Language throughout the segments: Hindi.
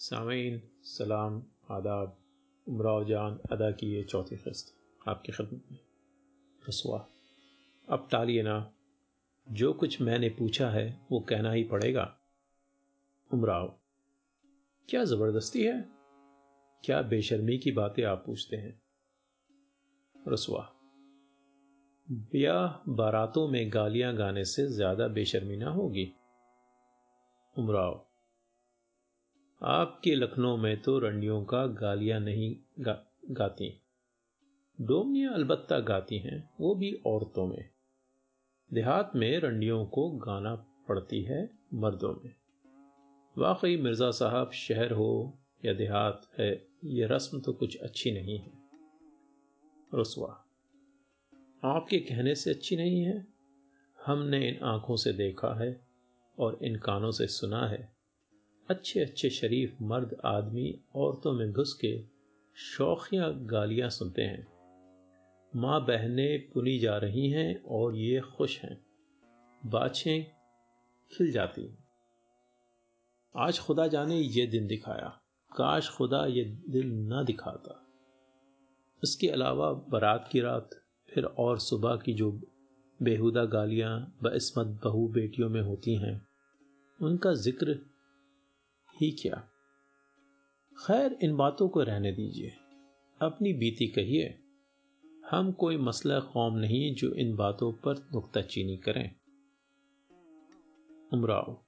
सामीन, सलाम, आदाब उमराव जान अदा की ये चौथी किस्त आपकी खिदमत में। रसवा अब टालिए ना। जो कुछ मैंने पूछा है, वो कहना ही पड़ेगा। उमराव क्या ज़बरदस्ती है? क्या बेशर्मी की बातें आप पूछते हैं? रसवा ब्याह बारातों में गालियाँ गाने से ज़्यादा बेशर्मी ना होगी। उमराव आपके लखनऊ में तो रंडियों का गालियाँ नहीं गा, गाती डोमियाँ अलबत्ता गाती हैं वो भी औरतों में। देहात में रंडियों को गाना पड़ती है मर्दों में। वाकई मिर्ज़ा साहब शहर हो या देहात है ये रस्म तो कुछ अच्छी नहीं है। रसवा आपके कहने से अच्छी नहीं है? हमने इन आँखों से देखा है और इन कानों से सुना है। अच्छे अच्छे शरीफ मर्द आदमी औरतों में घुस के शौखिया गालियाँ सुनते हैं। माँ बहनें पुनी जा रही हैं और ये खुश हैं। बाछें खिल जाती हैं। आज खुदा जाने ये दिन दिखाया। काश खुदा ये दिन ना दिखाता। इसके अलावा बारात की रात, फिर और सुबह की जो बेहुदा गालियाँ बस्मत बहू बेटियों में होती हैं, उनका ज़िक्र ही क्या? खैर, इन बातों को रहने दीजिए। अपनी बीती कहिए। हम कोई मसला कौम नहीं जो इन बातों पर नुकताचीनी करें। उमराव,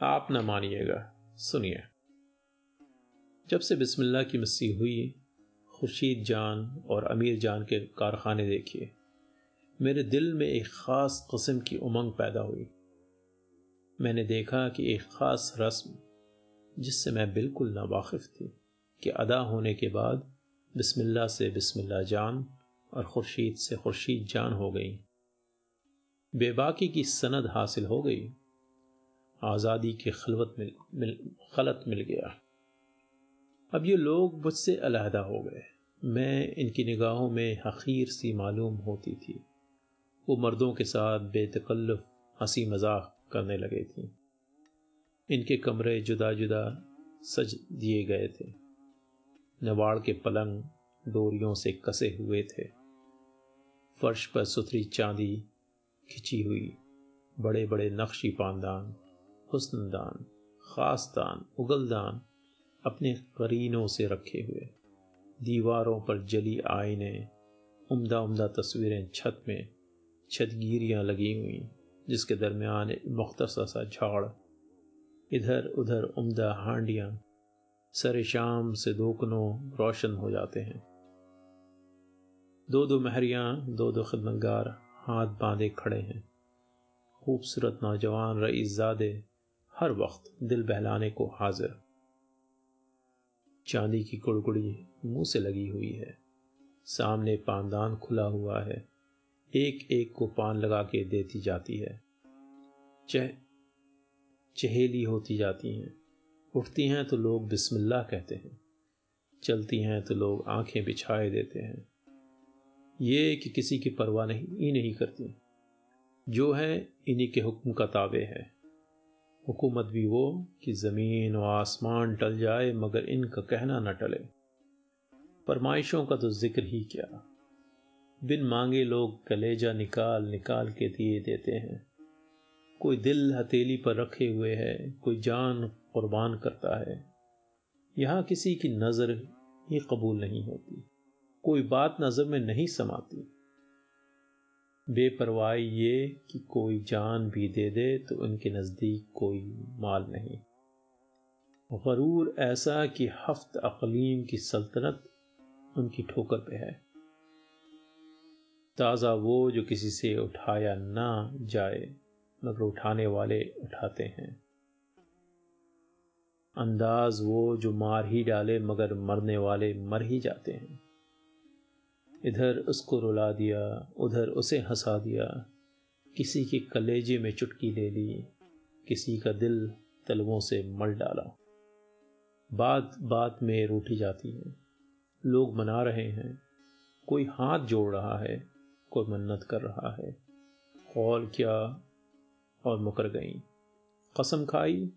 आप न मानिएगा। सुनिए। जब से बिस्मिल्लाह की मस्सी हुई, खुर्शीद जान और अमीर जान के कारखाने देखिए। मेरे दिल में एक ख़ास कस्म की उमंग पैदा हुई। मैंने देखा कि एक ख़ास रस्म जिससे मैं बिल्कुल नावाकिफ थी कि अदा होने के बाद बिस्मिल्लाह से बिस्मिल्लाह जान और खुर्शीद से खुर्शीद जान हो गई। बेबाकी की सनद हासिल हो गई। आज़ादी के खलवत मिल, मिल खलत मिल गया। अब ये लोग मुझसे अलहदा हो गए। मैं इनकी निगाहों में हकीर सी मालूम होती थी। वो मर्दों के साथ बेतकल्लुफ़ हँसी मज़ाक करने लगे थी। इनके कमरे जुदा जुदा सज दिए गए थे। नवाड़ के पलंग डोरियों से कसे हुए थे। फर्श पर सुथरी चांदी खिंची हुई बड़े बड़े नक्शी पानदान हुस्नदान खासदान उगलदान अपने करीनों से रखे हुए। दीवारों पर जली आईने उम्दा उम्दा तस्वीरें छत में छतगीरियाँ लगी हुई, जिसके दरमियान मुख्तसर सा झाड़ इधर उधर उम्दा हांडियाँ, सर शाम से दोकनों रोशन हो जाते हैं। दो दो महरियाँ दो दो खदमतगार हाथ बांधे खड़े हैं। खूबसूरत नौजवान रईसजादे हर वक्त दिल बहलाने को हाजिर। चांदी की कुड़कुड़ी मुँह से लगी हुई है। सामने पानदान खुला हुआ है। एक एक को पान लगा के देती जाती है। चहेली होती जाती हैं। उठती हैं तो लोग बिस्मिल्लाह कहते हैं। चलती हैं तो लोग आँखें बिछाए देते हैं। ये कि किसी की परवाह नहीं, ही नहीं करती। जो है, इन्हीं के हुक्म का ताबे है। हुकूमत भी वो कि ज़मीन व आसमान टल जाए, मगर इनका कहना न टले। फरमाइशों का तो ज़िक्र ही क्या। बिन मांगे लोग कलेजा निकाल निकाल के दिए देते हैं। कोई दिल हथेली पर रखे हुए है, कोई जान कुर्बान करता है। यहाँ किसी की नज़र ही कबूल नहीं होती। कोई बात नज़र में नहीं समाती। बेपरवाही ये कि कोई जान भी दे दे तो उनके नज़दीक कोई माल नहीं। गरूर ऐसा कि हफ्त अकलीम की सल्तनत उनकी ठोकर पे है। ताज़ा वो जो किसी से उठाया ना जाए। मगर उठाने वाले उठाते हैं। अंदाज वो जो मार ही डाले मगर मरने वाले मर ही जाते हैं। इधर उसको रुला दिया, उधर उसे हंसा दिया, किसी के कलेजे में चुटकी ले ली, किसी का दिल तलवों से मल डाला। बात बात में रूठी जाती है। लोग मना रहे हैं, कोई हाथ जोड़ रहा है, कोई मन्नत कर रहा है। कौल क्या और मुकर गई। कसम खाई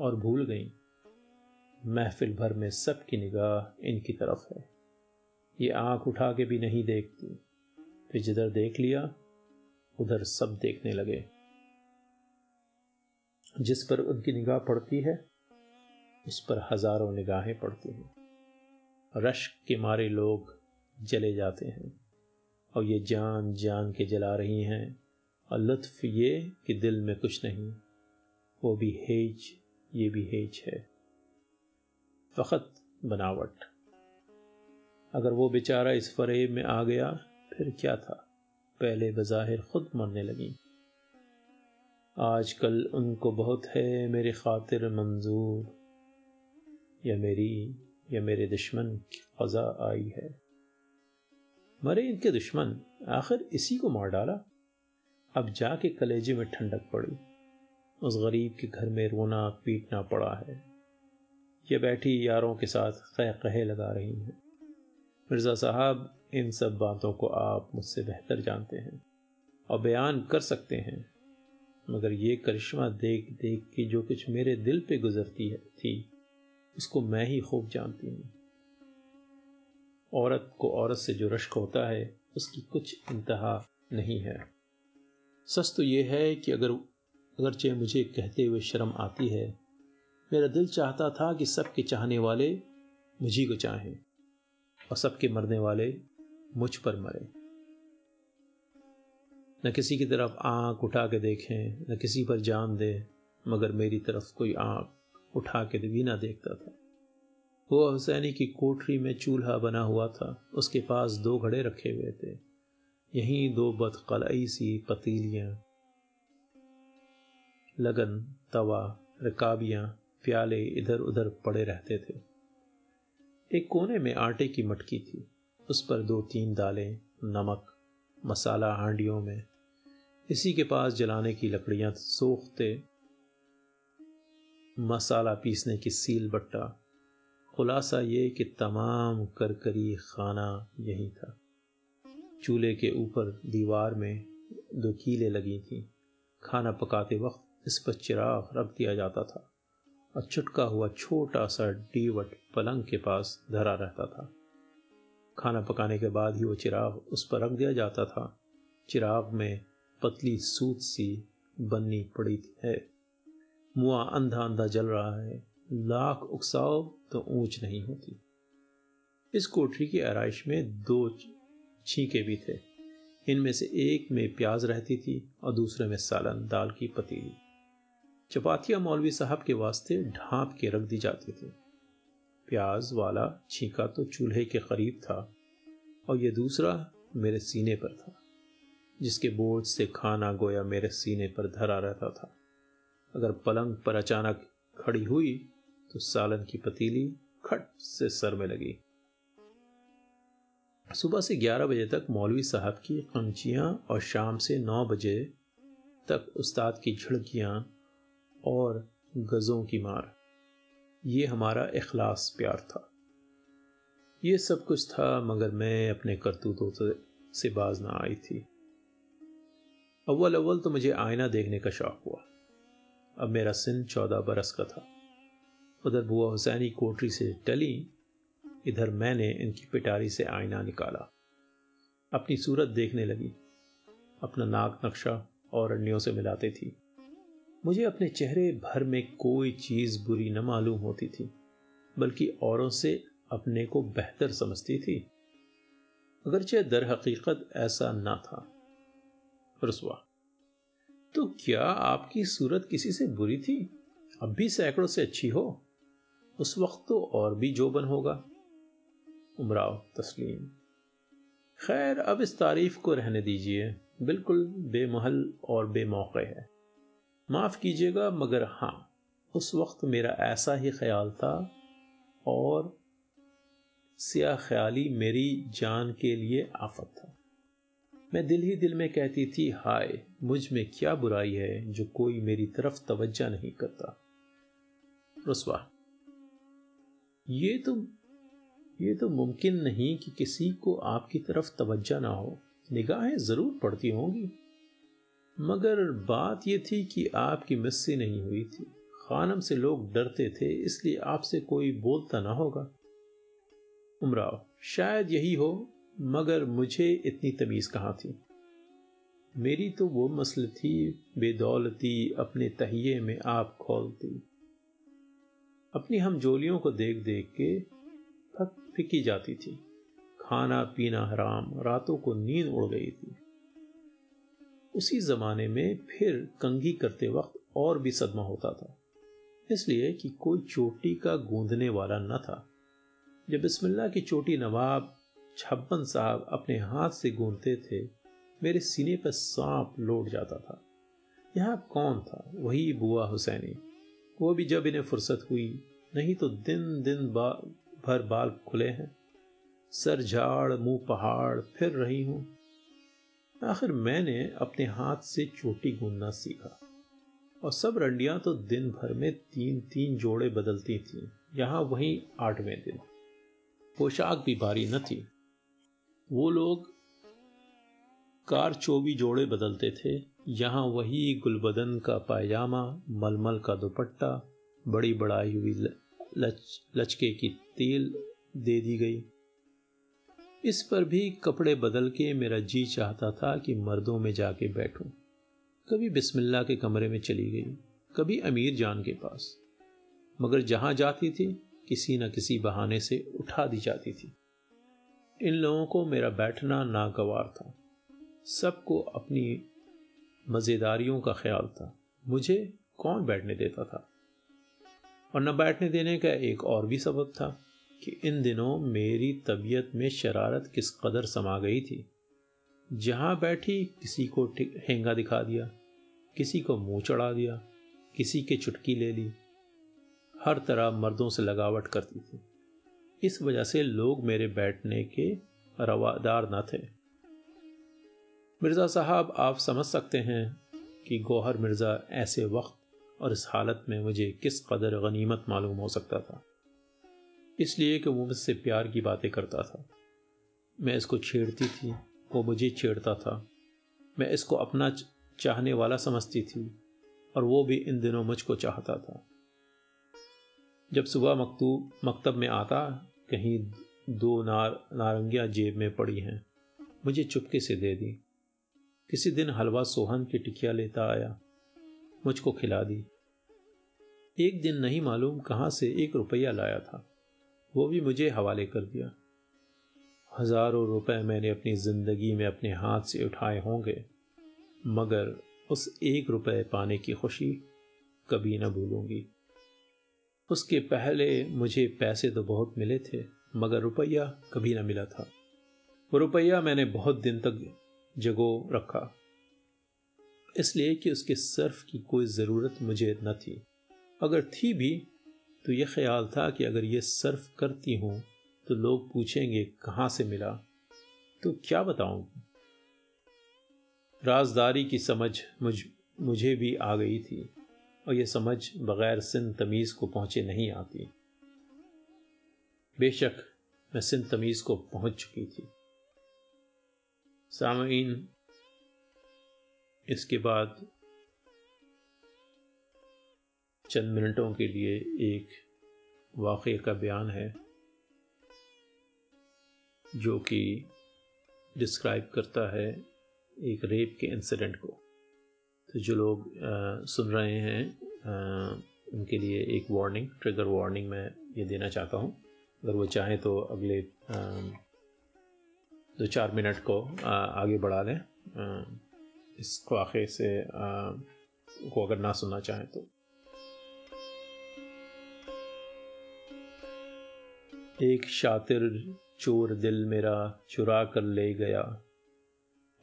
और भूल गई। महफिल भर में सबकी निगाह इनकी तरफ़ है। ये आँख उठा के भी नहीं देखती। फिर जिधर देख लिया, उधर सब देखने लगे। जिस पर उनकी निगाह पड़ती है, उस पर हज़ारों निगाहें पड़ती हैं। रश्क के मारे लोग जले जाते हैं, और ये जान जान के जला रही हैं। और लुत्फ ये कि दिल में कुछ नहीं, वो भी हेज, ये भी हेज है। फ़कत बनावट। अगर वो बेचारा इस फरेब में आ गया, फिर क्या था? पहले बज़ाहिर खुद मरने लगी। आजकल उनको बहुत है मेरी खातिर मंजूर, या मेरी, या मेरे दुश्मन की खजा आई है। मरे इनके दुश्मन, आखिर इसी को मार डाला? अब जाके कलेजे में ठंडक पड़ी। उस गरीब के घर में रोना पीटना पड़ा है। ये बैठी यारों के साथ कह कहे लगा रही हैं। मिर्ज़ा साहब इन सब बातों को आप मुझसे बेहतर जानते हैं और बयान कर सकते हैं। मगर ये करिश्मा देख देख के जो कुछ मेरे दिल पे गुजरती है, थी, उसको मैं ही खूब जानती हूँ। औरत को औरत से जो रश्क होता है, उसकी कुछ इंतहा नहीं है। सच तो ये है कि अगर, अगरचे मुझे कहते हुए शर्म आती है, मेरा दिल चाहता था कि सबके चाहने वाले मुझी को चाहें और सबके मरने वाले मुझ पर मरे। न किसी की तरफ़ आँख उठा के देखें, न किसी पर जान दे, मगर मेरी तरफ़ कोई आँख उठा के भी ना देखता था। वो हुसैनी की कोठरी में चूल्हा बना हुआ था, उसके पास दो घड़े रखे हुए थे। यहीं दो बदकलई सी पतीलियाँ। लगन, तवा, रकाबियाँ, प्याले इधर उधर पड़े रहते थे। एक कोने में आटे की मटकी थी। उस पर दो तीन दालें, नमक, मसाला हांडियों में। इसी के पास जलाने की लकड़ियाँ सोखते। मसाला पीसने की सील बट्टा। खुलासा ये कि तमाम करकरी खाना यही था। चूल्हे के ऊपर दीवार में दो कीले लगी थी। खाना पकाते वक्त इस पर चिराग रख दिया जाता था और चुटका हुआ छोटा सा डीवट पलंग के पास धरा रहता था। खाना पकाने के बाद ही वो चिराग उस पर रख दिया जाता था। चिराग में पतली सूत सी बननी पड़ी है। मुआ अंधा अंधा जल रहा है। लाख उकसाओ तो ऊंच नहीं होती। इस कोठरी की आरइश में दो छीके भी थे। इनमें से एक में प्याज रहती थी और दूसरे में सालन, दाल की पतीली। चपातिया मौलवी साहब के वास्ते ढांप के रख दी जाती थी। प्याज वाला छीका तो चूल्हे के करीब था और ये दूसरा मेरे सीने पर था, जिसके बोझ से खाना गोया मेरे सीने पर धरा रहता था। अगर पलंग पर अचानक खड़ी हुई तो सालन की पतीली खट से सर में लगी। सुबह से 11 बजे तक मौलवी साहब की कंचियाँ और शाम से 9 बजे तक उस्ताद की झड़कियाँ और गज़ों की मार। ये हमारा इखलास प्यार था। ये सब कुछ था, मगर मैं अपने करतूतों से बाज ना आई थी। अव्वल अव्वल तो मुझे आईना देखने का शौक हुआ। अब मेरा सिन चौदह बरस का था। उधर बुआ हुसैनी कोठरी से टली इधर मैंने इनकी पिटारी से आईना निकाला। अपनी सूरत देखने लगी। अपना नाक नक्शा और अन्यों से मिलाती थी। मुझे अपने चेहरे भर में कोई चीज़ बुरी न मालूम होती थी, बल्कि औरों से अपने को बेहतर समझती थी। अगरचे दर हकीकत ऐसा ना था। रसवा तो क्या आपकी सूरत किसी से बुरी थी? अब भी सैकड़ों से अच्छी हो। उस वक्त तो और भी जोबन होगा। उमराव, तस्लीम। खैर, अब इस तारीफ़ को रहने दीजिए। बिल्कुल बेमहल और बेमौके है। माफ़ कीजिएगा, मगर हाँ उस वक्त मेरा ऐसा ही ख्याल था और सिया ख्याली मेरी जान के लिए आफत था। मैं दिल ही दिल में कहती थी, हाय, मुझमें क्या बुराई है जो कोई मेरी तरफ़ तवज्जा नहीं करता? रसवा ये तो ये तो मुमकिन नहीं कि किसी को आपकी तरफ़ तवज्जा ना हो। निगाहें ज़रूर पड़ती होंगी। मगर बात यह थी कि आपकी मिस्सी नहीं हुई थी। खानम से लोग डरते थे, इसलिए आपसे कोई बोलता ना होगा। उमराव, शायद यही हो, मगर मुझे इतनी तमीज़ कहाँ थी? मेरी तो वो मसल थी, बेदौलती अपने तहिए में आप खोलती। अपनी हम जोलियों को देख देख के फिकी जाती थी। खाना पीना हराम, रातों को नींद उड़ गई थी। उसी जमाने में फिर कंगी करते वक्त और भी सदमा होता था। इसलिए कि कोई चोटी का गूंदने वाला न था। जब बिस्मिल्लाह की चोटी नवाब छप्पन साहब अपने हाथ से गूंधते थे, मेरे सीने पर सांप लौट जाता था। यहाँ कौन था? वही बुआ हुसैनी। वो भी जब इन्हें फुर्सत हुई, नहीं तो दिन दिन भर बाल खुले हैं। सर झाड़, मुँह पहाड़, फिर रही हूँ। आखिर मैंने अपने हाथ से चोटी गूंदना सीखा। और सब रंडियाँ तो दिन भर में तीन तीन जोड़े बदलती थीं। यहाँ वहीं आठवें दिन। पोशाक भी भारी न थी। वो लोग कार चौबी जोड़े बदलते थे। यहाँ वही गुलबदन का पायजामा, मलमल का दुपट्टा, बड़ी बड़ाई हुई लच, लचके की तेल दे दी गई। इस पर भी कपड़े बदल के मेरा जी चाहता था कि मर्दों में जाके बैठूं। कभी बिस्मिल्लाह के कमरे में चली गई, कभी अमीर जान के पास। मगर जहाँ जाती थी, किसी न किसी बहाने से उठा दी जाती थी। इन लोगों को मेरा बैठना नागवार था। सबको अपनी मज़ेदारियों का ख्याल था। मुझे कौन बैठने देता था? और न बैठने देने का एक और भी सबब था कि इन दिनों मेरी तबीयत में शरारत किस कदर समा गई थी। जहाँ बैठी किसी को हेंगा दिखा दिया, किसी को मुँह चढ़ा दिया, किसी के चुटकी ले ली। हर तरह मर्दों से लगावट करती थी। इस वजह से लोग मेरे बैठने के रवादार न थे। मिर्ज़ा साहब, आप समझ सकते हैं कि गौहर मिर्ज़ा ऐसे वक्त और इस हालत में मुझे किस कदर गनीमत मालूम हो सकता था। इसलिए कि वो मुझसे प्यार की बातें करता था। मैं इसको छेड़ती थी, वो मुझे छेड़ता था। मैं इसको अपना चाहने वाला समझती थी और वो भी इन दिनों मुझको चाहता था। जब सुबह मकतूब मकतब में आता, कहीं दो नार, नारंगियाँ जेब में पड़ी हैं, मुझे चुपके से दे दी। किसी दिन हलवा सोहन की टिकिया लेता आया। मुझको खिला दी। एक दिन नहीं मालूम कहाँ से एक रुपया लाया था। वो भी मुझे हवाले कर दिया। हज़ारों रुपए मैंने अपनी ज़िंदगी में अपने हाथ से उठाए होंगे, मगर उस एक रुपए पाने की खुशी कभी ना भूलूँगी। उसके पहले मुझे पैसे तो बहुत मिले थे, मगर रुपया कभी ना मिला था। वो रुपया मैंने बहुत दिन तक जगो रखा। इसलिए कि उसके सर्फ की कोई ज़रूरत मुझे न थी। अगर थी भी तो यह ख्याल था कि अगर ये सर्फ करती हूँ तो लोग पूछेंगे, कहाँ से मिला? तो क्या बताऊँगी राजदारी की समझ मुझ, मुझे भी आ गई थी, और यह समझ बग़ैर सिंध तमीज़ को पहुँचे नहीं आती। बेशक, मैं सिंध तमीज़ को पहुँच चुकी थी। सामीन इसके बाद चंद मिनटों के लिए एक वाक़े का बयान है जो कि डिस्क्राइब करता है एक रेप के इंसिडेंट को। तो जो लोग आ, सुन रहे हैं आ, उनके लिए एक वार्निंग ट्रिगर वार्निंग मैं ये देना चाहता हूँ। अगर वो चाहें तो अगले आ, दो चार मिनट को आ, आगे बढ़ा लें इस वाक़े से को अगर ना सुनना चाहें तो। एक शातिर चोर दिल मेरा चुरा कर ले गया।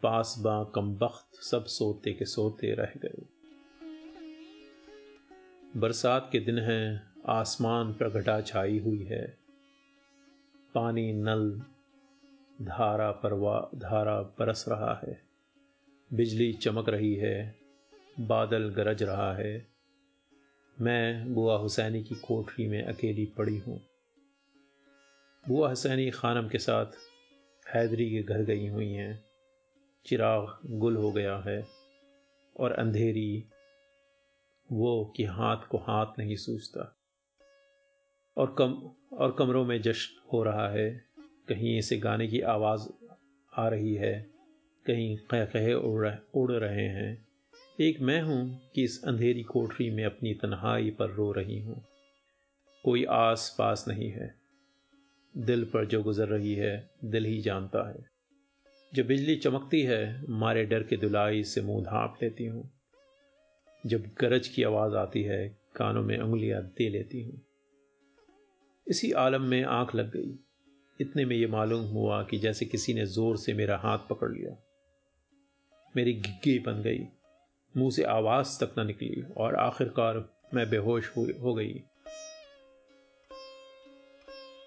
पास बा कम बख्त सब सोते के सोते रह गए। बरसात के दिन हैं, आसमान पर घटा छाई हुई है। पानी नल धारा परवा, धारा बरस रहा है। बिजली चमक रही है, बादल गरज रहा है। मैं बुआ हुसैनी की कोठरी में अकेली पड़ी हूँ। बुआ हुसैनी खानम के साथ हैदरी के घर गई हुई हैं। चिराग गुल हो गया है और अंधेरी वो कि हाथ को हाथ नहीं सूझता। और कम, और कमरों में जश्न हो रहा है। कहीं इसे गाने की आवाज़ आ रही है। कहीं कह कहे उड़ उड़ रहे हैं। एक मैं हूँ कि इस अंधेरी कोठरी में अपनी तन्हाई पर रो रही हूँ। कोई आस पास नहीं है। दिल पर जो गुजर रही है, दिल ही जानता है। जब बिजली चमकती है, मारे डर के दुलाई से मुँह ढांप लेती हूँ। जब गरज की आवाज़ आती है, कानों में उंगलियाँ दे लेती हूँ। इसी आलम में आँख लग गई। इतने में ये मालूम हुआ कि जैसे किसी ने ज़ोर से मेरा हाथ पकड़ लिया। मेरी गिग्गी बन गई। मुँह से आवाज़ तक न निकली और आखिरकार मैं बेहोश हो गई।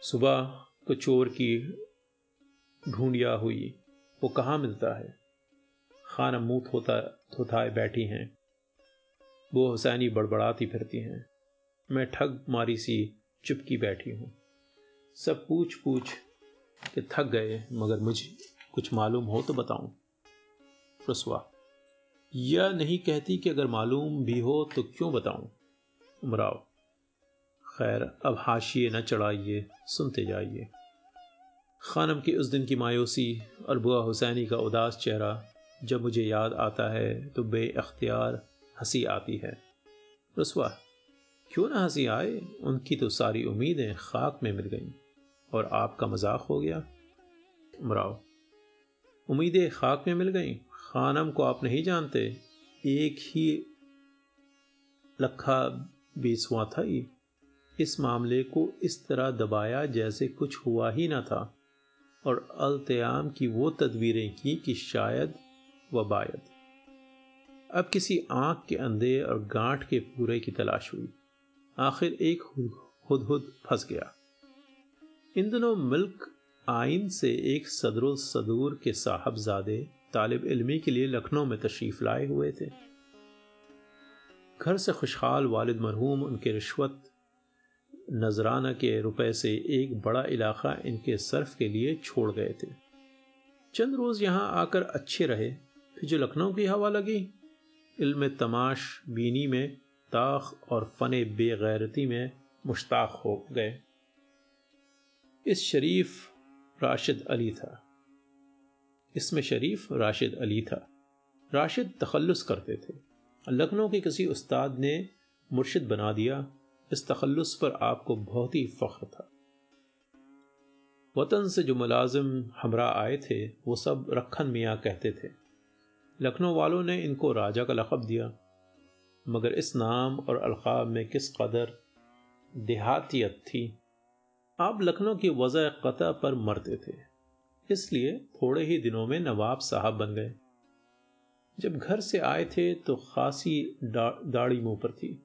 सुबह को चोर की ढूंढिया हुई। वो कहाँ मिलता है? खाना मुँह धोता, धोताए बैठी हैं। वो हुसैनी बड़बड़ाती फिरती हैं। मैं ठग मारी सी चुपकी बैठी हूँ। सब पूछ पूछ के थक गए, मगर मुझे कुछ मालूम हो तो बताऊँ। रसवा यह नहीं कहती कि अगर मालूम भी हो तो क्यों बताऊँ? उमराव, खैर, अब हाशिए न चढ़ाइए, सुनते जाइए। खानम की उस दिन की मायूसी और बुआ हुसैनी का उदास चेहरा जब मुझे याद आता है तो बे अख्तियार हँसी आती है। रसवा क्यों ना हँसी आए? उनकी तो सारी उम्मीदें खाक में मिल गईं। और आपका मज़ाक हो गया? मराव उम्मीदें खाक में मिल गईं? खानम को आप नहीं जानते, एक ही लखा बीसवा था ये। इस मामले को इस तरह दबाया जैसे कुछ हुआ ही ना था। और अल्तयाम की वो तदवीरें की कि शायद व बायद। अब किसी आँख के अंधे और गांठ के पूरे की तलाश हुई। आखिर एक खुद खुद फंस गया। इन दिनों मिल्क आइन से एक सदर सदूर के साहबजादे तालिब इल्मी के लिए लखनऊ में तशरीफ़ लाए हुए थे। घर से खुशहाल वालिद मरहूम उनके रिश्वत, नजराना के रुपए से एक बड़ा इलाका इनके सर्फ के लिए छोड़ गए थे। चंद रोज़ यहाँ आकर अच्छे रहे, फिर जो लखनऊ की हवा लगी। इल्म तमाश, बीनी में ताख और फ़न बेगैरती में मुश्ताक हो गए। इस शरीफ राशिद अली था। इसमें शरीफ राशिद अली था। राशिद तखल्लुस करते थे। लखनऊ के किसी उस्ताद ने मुर्शिद बना दिया। इस तखल्लुस पर आपको बहुत ही फ़ख्र था। वतन से जो मुलाजिम हमरा आए थे, वो सब रखन मियाँ कहते थे। लखनऊ वालों ने इनको राजा का लक़ब दिया। मगर इस नाम और अलकाब में किस कदर देहातियत थी। आप लखनऊ की वजह कता पर मरते थे? इसलिए थोड़े ही दिनों में नवाब साहब बन गए। जब घर से आए थे तो खासी दाढ़ी मुँह पर थी।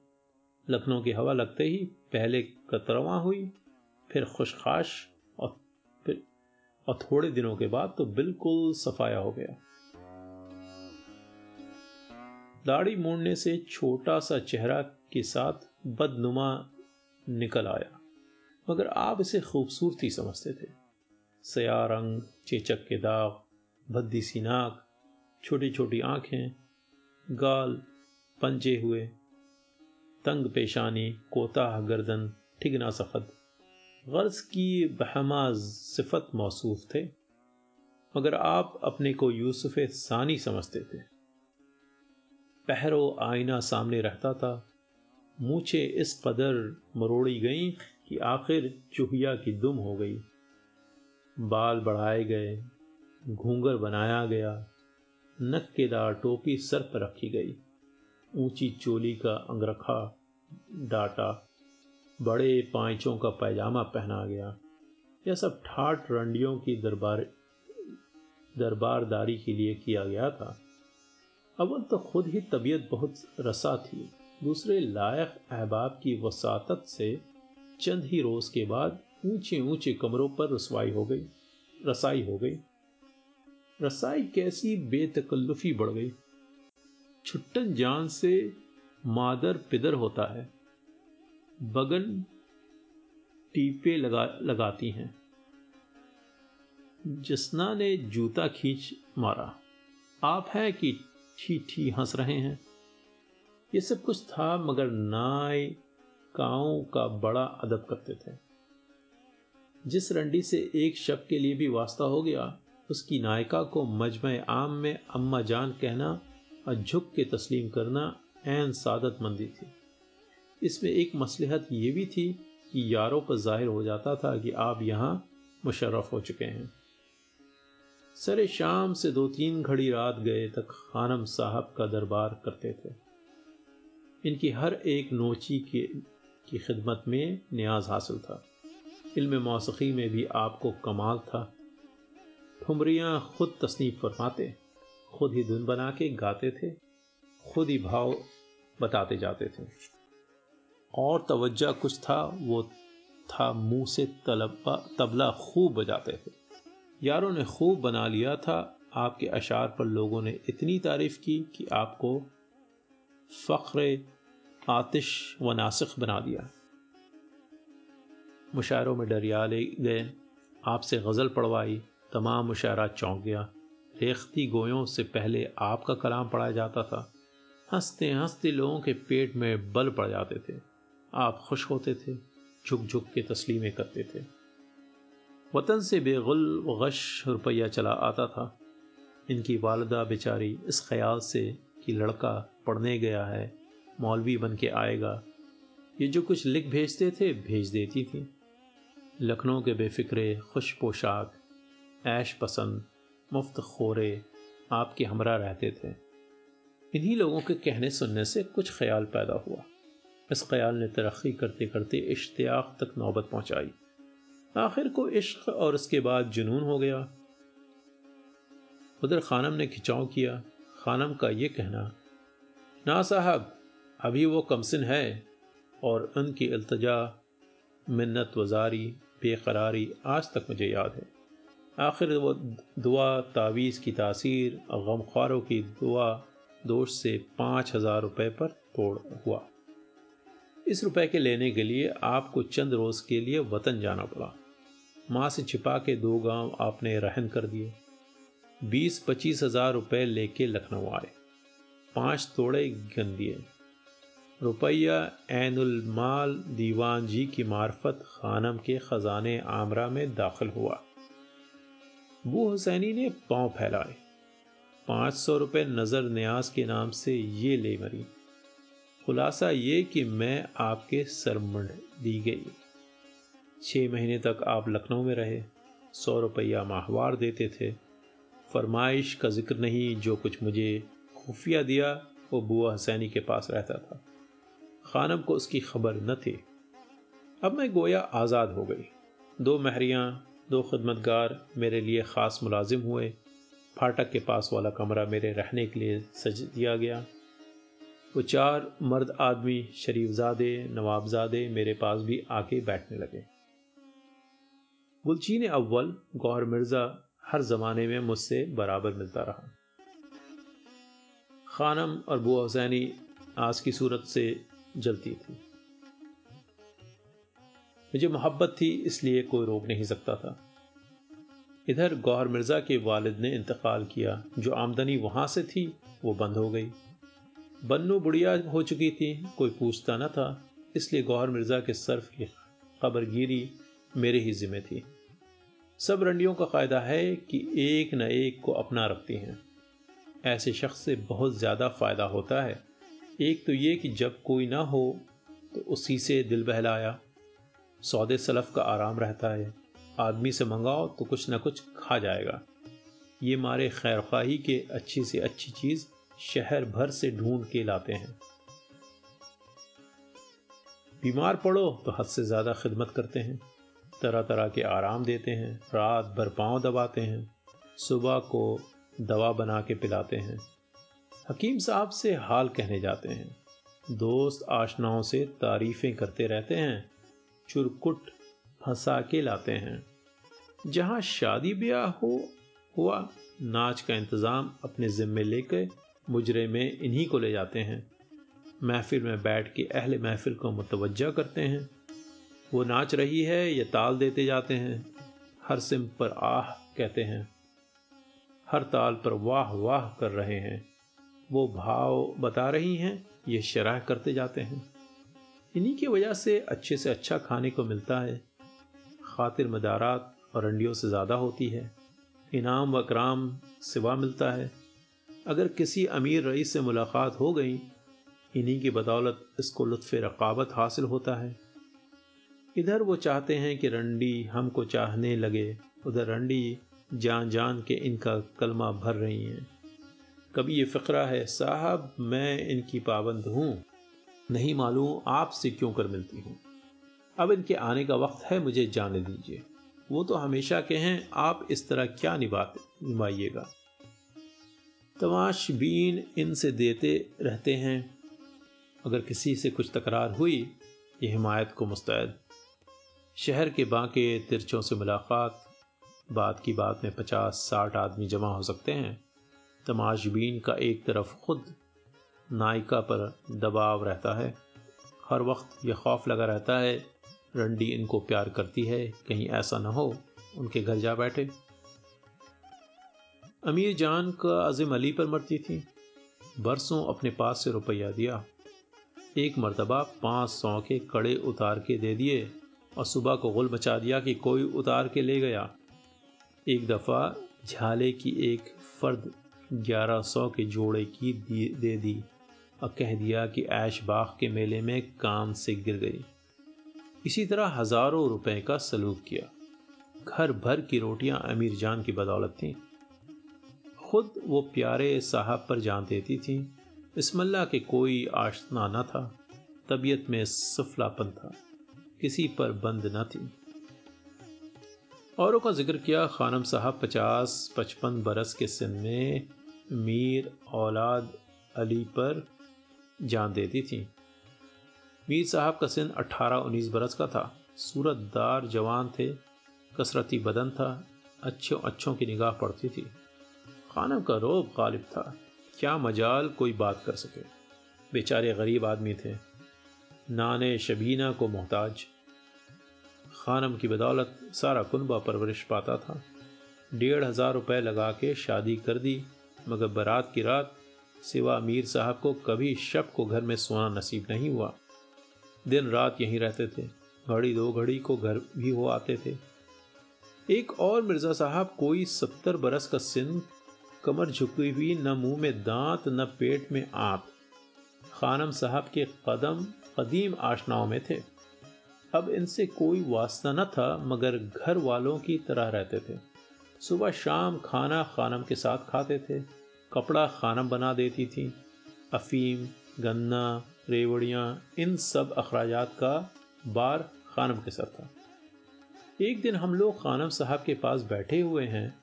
लखनऊ की हवा लगते ही पहले कतरवा हुई, फिर खुशखाश और फिर, और थोड़े दिनों के बाद तो बिल्कुल सफाया हो गया। दाढ़ी मोड़ने से छोटा सा चेहरा के साथ बदनुमा निकल आया, मगर आप इसे खूबसूरती समझते थे। सया रंग चेचक के दाग भद्दी सी नाक छोटी छोटी आँखें, गाल, पंजे हुए, तंग पेशानी, कोताह गर्दन, ठिगना सखत गर्ज की बहमा सिफत मौसूफ थे, मगर आप अपने को यूसुफ सानी समझते थे। पहरो आईना सामने रहता था, मूछे इस कदर मरोड़ी गईं कि आखिर चुहिया की दुम हो गई। बाल बढ़ाए गए घूंगर बनाया गया, नक्केदार टोपी सर पर रखी गई, ऊँची चोली का अंगरखा डाटा, बड़े पाँचों का पैजामा पहना गया, यह सब ठाट रंडियों की दरबार, दरबारदारी के लिए किया गया था। अव्वल तो खुद ही तबीयत बहुत रसा थी। दूसरे लायक अहबाब की वसात से चंद ही रोज के बाद ऊँचे ऊँचे कमरों पर रसवाई हो गई, रसाई हो गई। रसाई कैसी बेतकल्लुफी बढ़ गई। छुट्टन जान से मादर पिदर होता है। बगन टीपे लगा, लगाती हैं। जसना ने जूता खींच मारा। आप है कि ठी ठी हंस रहे हैं। ये सब कुछ था मगर नाय काओं का बड़ा अदब करते थे। जिस रंडी से एक शब के लिए भी वास्ता हो गया, उसकी नायिका को मजम आम में अम्मा जान कहना और झुक के तस्लीम करना एन सादत मंदी थी। इसमें एक मसलहत ये भी थी कि यारों पर ज़ाहिर हो जाता था कि आप यहाँ मुशर्रफ हो चुके हैं। सरे शाम से दो तीन घड़ी रात गए तक खानम साहब का दरबार करते थे। इनकी हर एक नोची की की खिदमत में न्याज हासिल था। इल्म मौसीकी में भी आपको कमाल था। ठुमरियाँ खुद तसनीफ फरमाते, खुद ही धुन बना के गाते थे, खुद ही भाव बताते जाते थे। और तवज्जा कुछ था, वो था मुँह से तलबा, तबला खूब बजाते थे। यारों ने खूब बना लिया था, आपके अशार पर लोगों ने इतनी तारीफ़ की कि आपको फ़ख्र आतिश व नासिक बना दिया। मुशायरों में डरिया ले गए। आपसे गज़ल पढ़वाई, तमाम मुशायरा चौंक गया। रेख्ती गोयों से पहले आपका कलाम पढ़ाया जाता था। हँसते हँसते लोगों के पेट में बल पड़ जाते थे। आप खुश होते थे, झुक झुक के तस्लीमें करते थे। वतन से बेगुल गश रुपया चला आता था। इनकी वालदा बेचारी इस ख्याल से कि लड़का पढ़ने गया है, मौलवी बन के आएगा। ये जो कुछ लिख भेजते थे, भेज देती थी। लखनऊ के बेफिक्रे, खुश पोशाक, ऐश पसंद, मुफ़्त खोरे आपके हमरा रहते थे। इन्हीं लोगों के कहने सुनने से कुछ ख्याल पैदा हुआ। इस ख्याल ने तरक्की करते करते इश्तियाक तक नौबत पहुंचाई। आखिर को इश्क और उसके बाद जुनून हो गया। उधर खानम ने खिंचाव किया। खानम का ये कहना, ना साहब, अभी वो कमसिन है और उनकी अल्तजा मिन्नत, वजारी, बेकरारी, आज तक मुझे याद है। आखिर वो दुआ, तावीज़ की तासीर और गमख्वारों की दुआ, दोष से पाँच हज़ार रुपये पर तोड़ हुआ। इस रुपए के लेने के लिए आपको चंद रोज़ के लिए वतन जाना पड़ा। माँ से छिपा के दो गाँव आपने रहन कर दिए। बीस पच्चीस हज़ार रुपये लेके लखनऊ आए। पाँच तोड़े गन दिए रुपया एनुल माल दीवान जी की मार्फत खानम के ख़जाने आमरा में दाखिल हुआ। बू हुसैनी ने पाँव फैलाए। पाँच सौ रुपये नज़र न्याज के नाम से ये ले मरी। खुलासा ये कि मैं आपके सरमंड दी गई। छः महीने तक आप लखनऊ में रहे, सौ रुपया माहवार देते थे। फरमाइश का ज़िक्र नहीं, जो कुछ मुझे खुफिया दिया, वो बुआ हसैनी के पास रहता था। खानम को उसकी खबर न थी। अब मैं गोया आज़ाद हो गई। दो महरियाँ, दो खदमतगार मेरे लिए ख़ास मुलाजिम हुए। फाटक के पास वाला कमरा मेरे रहने के लिए सज दिया गया। वो चार मर्द आदमी शरीफजादे, नवाबजादे मेरे पास भी आके बैठने लगे। गुलचीन अव्वल, गौर मिर्ज़ा, हर ज़माने में मुझसे बराबर मिलता रहा। खानम और बुआ हुसैनी आज की सूरत से जलती थी। मुझे मोहब्बत थी, इसलिए कोई रोक नहीं सकता था। इधर गौहर मिर्ज़ा के वालिद ने इंतकाल किया। जो आमदनी वहाँ से थी, वो बंद हो गई। बन्नू बुढ़िया हो चुकी थी, कोई पूछता न था। इसलिए गौहर मिर्ज़ा के सर्फ की खबरगिरी मेरे ही ज़िम्मे थी। सब रंडियों का फ़ायदा है कि एक न एक को अपना रखती हैं। ऐसे शख्स से बहुत ज़्यादा फ़ायदा होता है। एक तो ये कि जब कोई ना हो तो उसी से दिल बहलाया। सौदे सलफ़ का आराम रहता है। आदमी से मंगाओ तो कुछ ना कुछ खा जाएगा। ये मारे खैर खाही के अच्छी से अच्छी चीज़ शहर भर से ढूंढ के लाते हैं। बीमार पड़ो तो हद से ज़्यादा खिदमत करते हैं। तरह तरह के आराम देते हैं, रात भर पाँव दबाते हैं, सुबह को दवा बना के पिलाते हैं। हकीम साहब से हाल कहने जाते हैं। दोस्त आशनाओं से तारीफ़ें करते रहते हैं, चुरकुट फंसा के लाते हैं। जहाँ शादी ब्याह हो, हुआ, नाच का इंतज़ाम अपने ज़िम्मे लेकर मुजरे में इन्हीं को ले जाते हैं। महफिल में बैठ के अहल महफिल को मुतवजा करते हैं। वो नाच रही है या ताल देते जाते हैं, हर सिम पर आह कहते हैं। हर ताल पर वाह वाह कर रहे हैं। वो भाव बता रही हैं, ये शराह करते जाते हैं। इन्हीं की वजह से अच्छे से अच्छा खाने को मिलता है। खातिर मदारात और रंडियों से ज़्यादा होती है। इनाम व कराम सिवा मिलता है। अगर किसी अमीर रईस से मुलाकात हो गई, इन्हीं की बदौलत इसको लुत्फ़ रकाबत हासिल होता है। इधर वो चाहते हैं कि रंडी हमको चाहने लगे, उधर रंडी जान जान के इनका कलमा भर रही हैं। कभी ये फ़करा है, साहब, मैं इनकी पाबंद हूँ। नहीं मालूम आपसे क्यों कर मिलती हूँ। अब इनके आने का वक्त है, मुझे जाने दीजिए। वो तो हमेशा के हैं, आप इस तरह क्या निभाते निभाइएगा? तमाशबीन इनसे देते रहते हैं। अगर किसी से कुछ तकरार हुई, ये हिमायत को मुस्तैद। शहर के बांके तिरछों से मुलाकात बात की बात में पचास साठ आदमी जमा हो सकते हैं। तमाशबीन का एक तरफ़ खुद नायिका पर दबाव रहता है। हर वक्त यह खौफ लगा रहता है, रंडी इनको प्यार करती है, कहीं ऐसा न हो, उनके घर जा बैठे। अमीर जान का अजिम अली पर मरती थी। बरसों अपने पास से रुपया दिया। एक मरतबा पाँच सौ के कड़े उतार के दे दिए और सुबह को गुल मचा दिया कि कोई उतार के ले गया। एक दफ़ा झाले की एक फर्द ग्यारह सौ के जोड़े की दे, दी और कह दिया कि ऐश बाग के मेले में कान से गिर गई। इसी तरह हज़ारों रुपए का सलूक किया। घर भर की रोटियाँ अमीर जान की बदौलत थीं। खुद वो प्यारे साहब पर जान देती थी। इसमल्ला के कोई आशना न था। तबीयत में सफलापन था। किसी पर बंद न थी। औरों का ज़िक्र किया खानम साहब पचास पचपन बरस के सिन में मीर औलाद अली पर जान देती थी। मीर साहब का सिन अट्ठारह उन्नीस बरस का था। सूरतदार जवान थे, कसरती बदन था, अच्छों अच्छों की निगाह पड़ती थी। खानम का रोब गालिब था। क्या मजाल कोई बात कर सके। बेचारे गरीब आदमी थे। नाने शबीना को मोहताज। खानम की बदौलत सारा कुनबा परवरिश पाता था। डेढ़ हज़ार रुपये लगा के शादी कर दी, मगर बारात की रात सिवा मीर साहब को कभी शब को घर में सोना नसीब नहीं हुआ। दिन रात यहीं रहते थे, घड़ी दो घड़ी को घर भी हो आते थे। एक और मिर्ज़ा साहब कोई सत्तर बरस का सिन कमर झुकी हुई, न मुँह में दांत, न पेट में आंत खानम साहब के कदम कदीम आशनाओं में थे। अब इनसे कोई वास्ता न था, मगर घर वालों की तरह रहते थे। सुबह शाम खाना खानम के साथ खाते थे, कपड़ा खानम बना देती थी। अफीम, गन्ना, रेवड़ियाँ, इन सब अखराज का बार खानम के साथ था। एक दिन हम लोग खानम साहब के पास बैठे हुए हैं।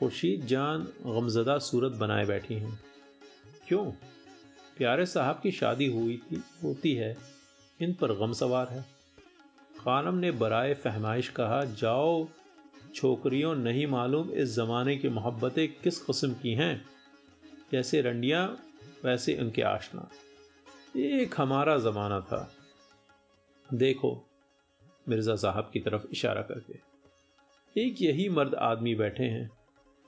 खुर्शीद जान गमजदा सूरत बनाए बैठी हैं। क्यों? प्यारे साहब की शादी हुई थी, होती है। इन पर गम सवार है। खानम ने बराए फहमाइश कहा, जाओ, छोकरियों, नहीं मालूम इस ज़माने की मोहब्बतें किस कस्म की हैं। जैसे रंडियाँ, वैसे उनके आशना। एक हमारा ज़माना था। देखो, मिर्ज़ा साहब की तरफ़ इशारा करके। एक यही मर्द आदमी बैठे हैं।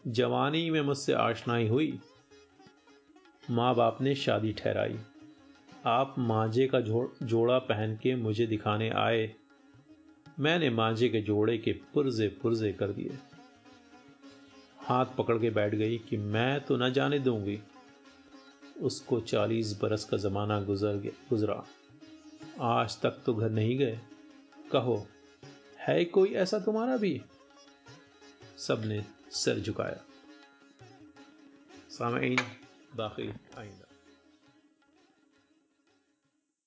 जवानी में मुझसे आशनाई हुई। माँ बाप ने शादी ठहराई। आप मांझे का जोड़ा पहन के मुझे दिखाने आए। मैंने मांझे के जोड़े के पुरजे पुरजे कर दिए। हाथ पकड़ के बैठ गई कि मैं तो न जाने दूँगी। उसको चालीस बरस का ज़माना गुजर गया, गुजरा। आज तक तो घर नहीं गए। कहो, है कोई ऐसा तुम्हारा भी? सबने सर झुकाया। सामीन बाकी आइंदा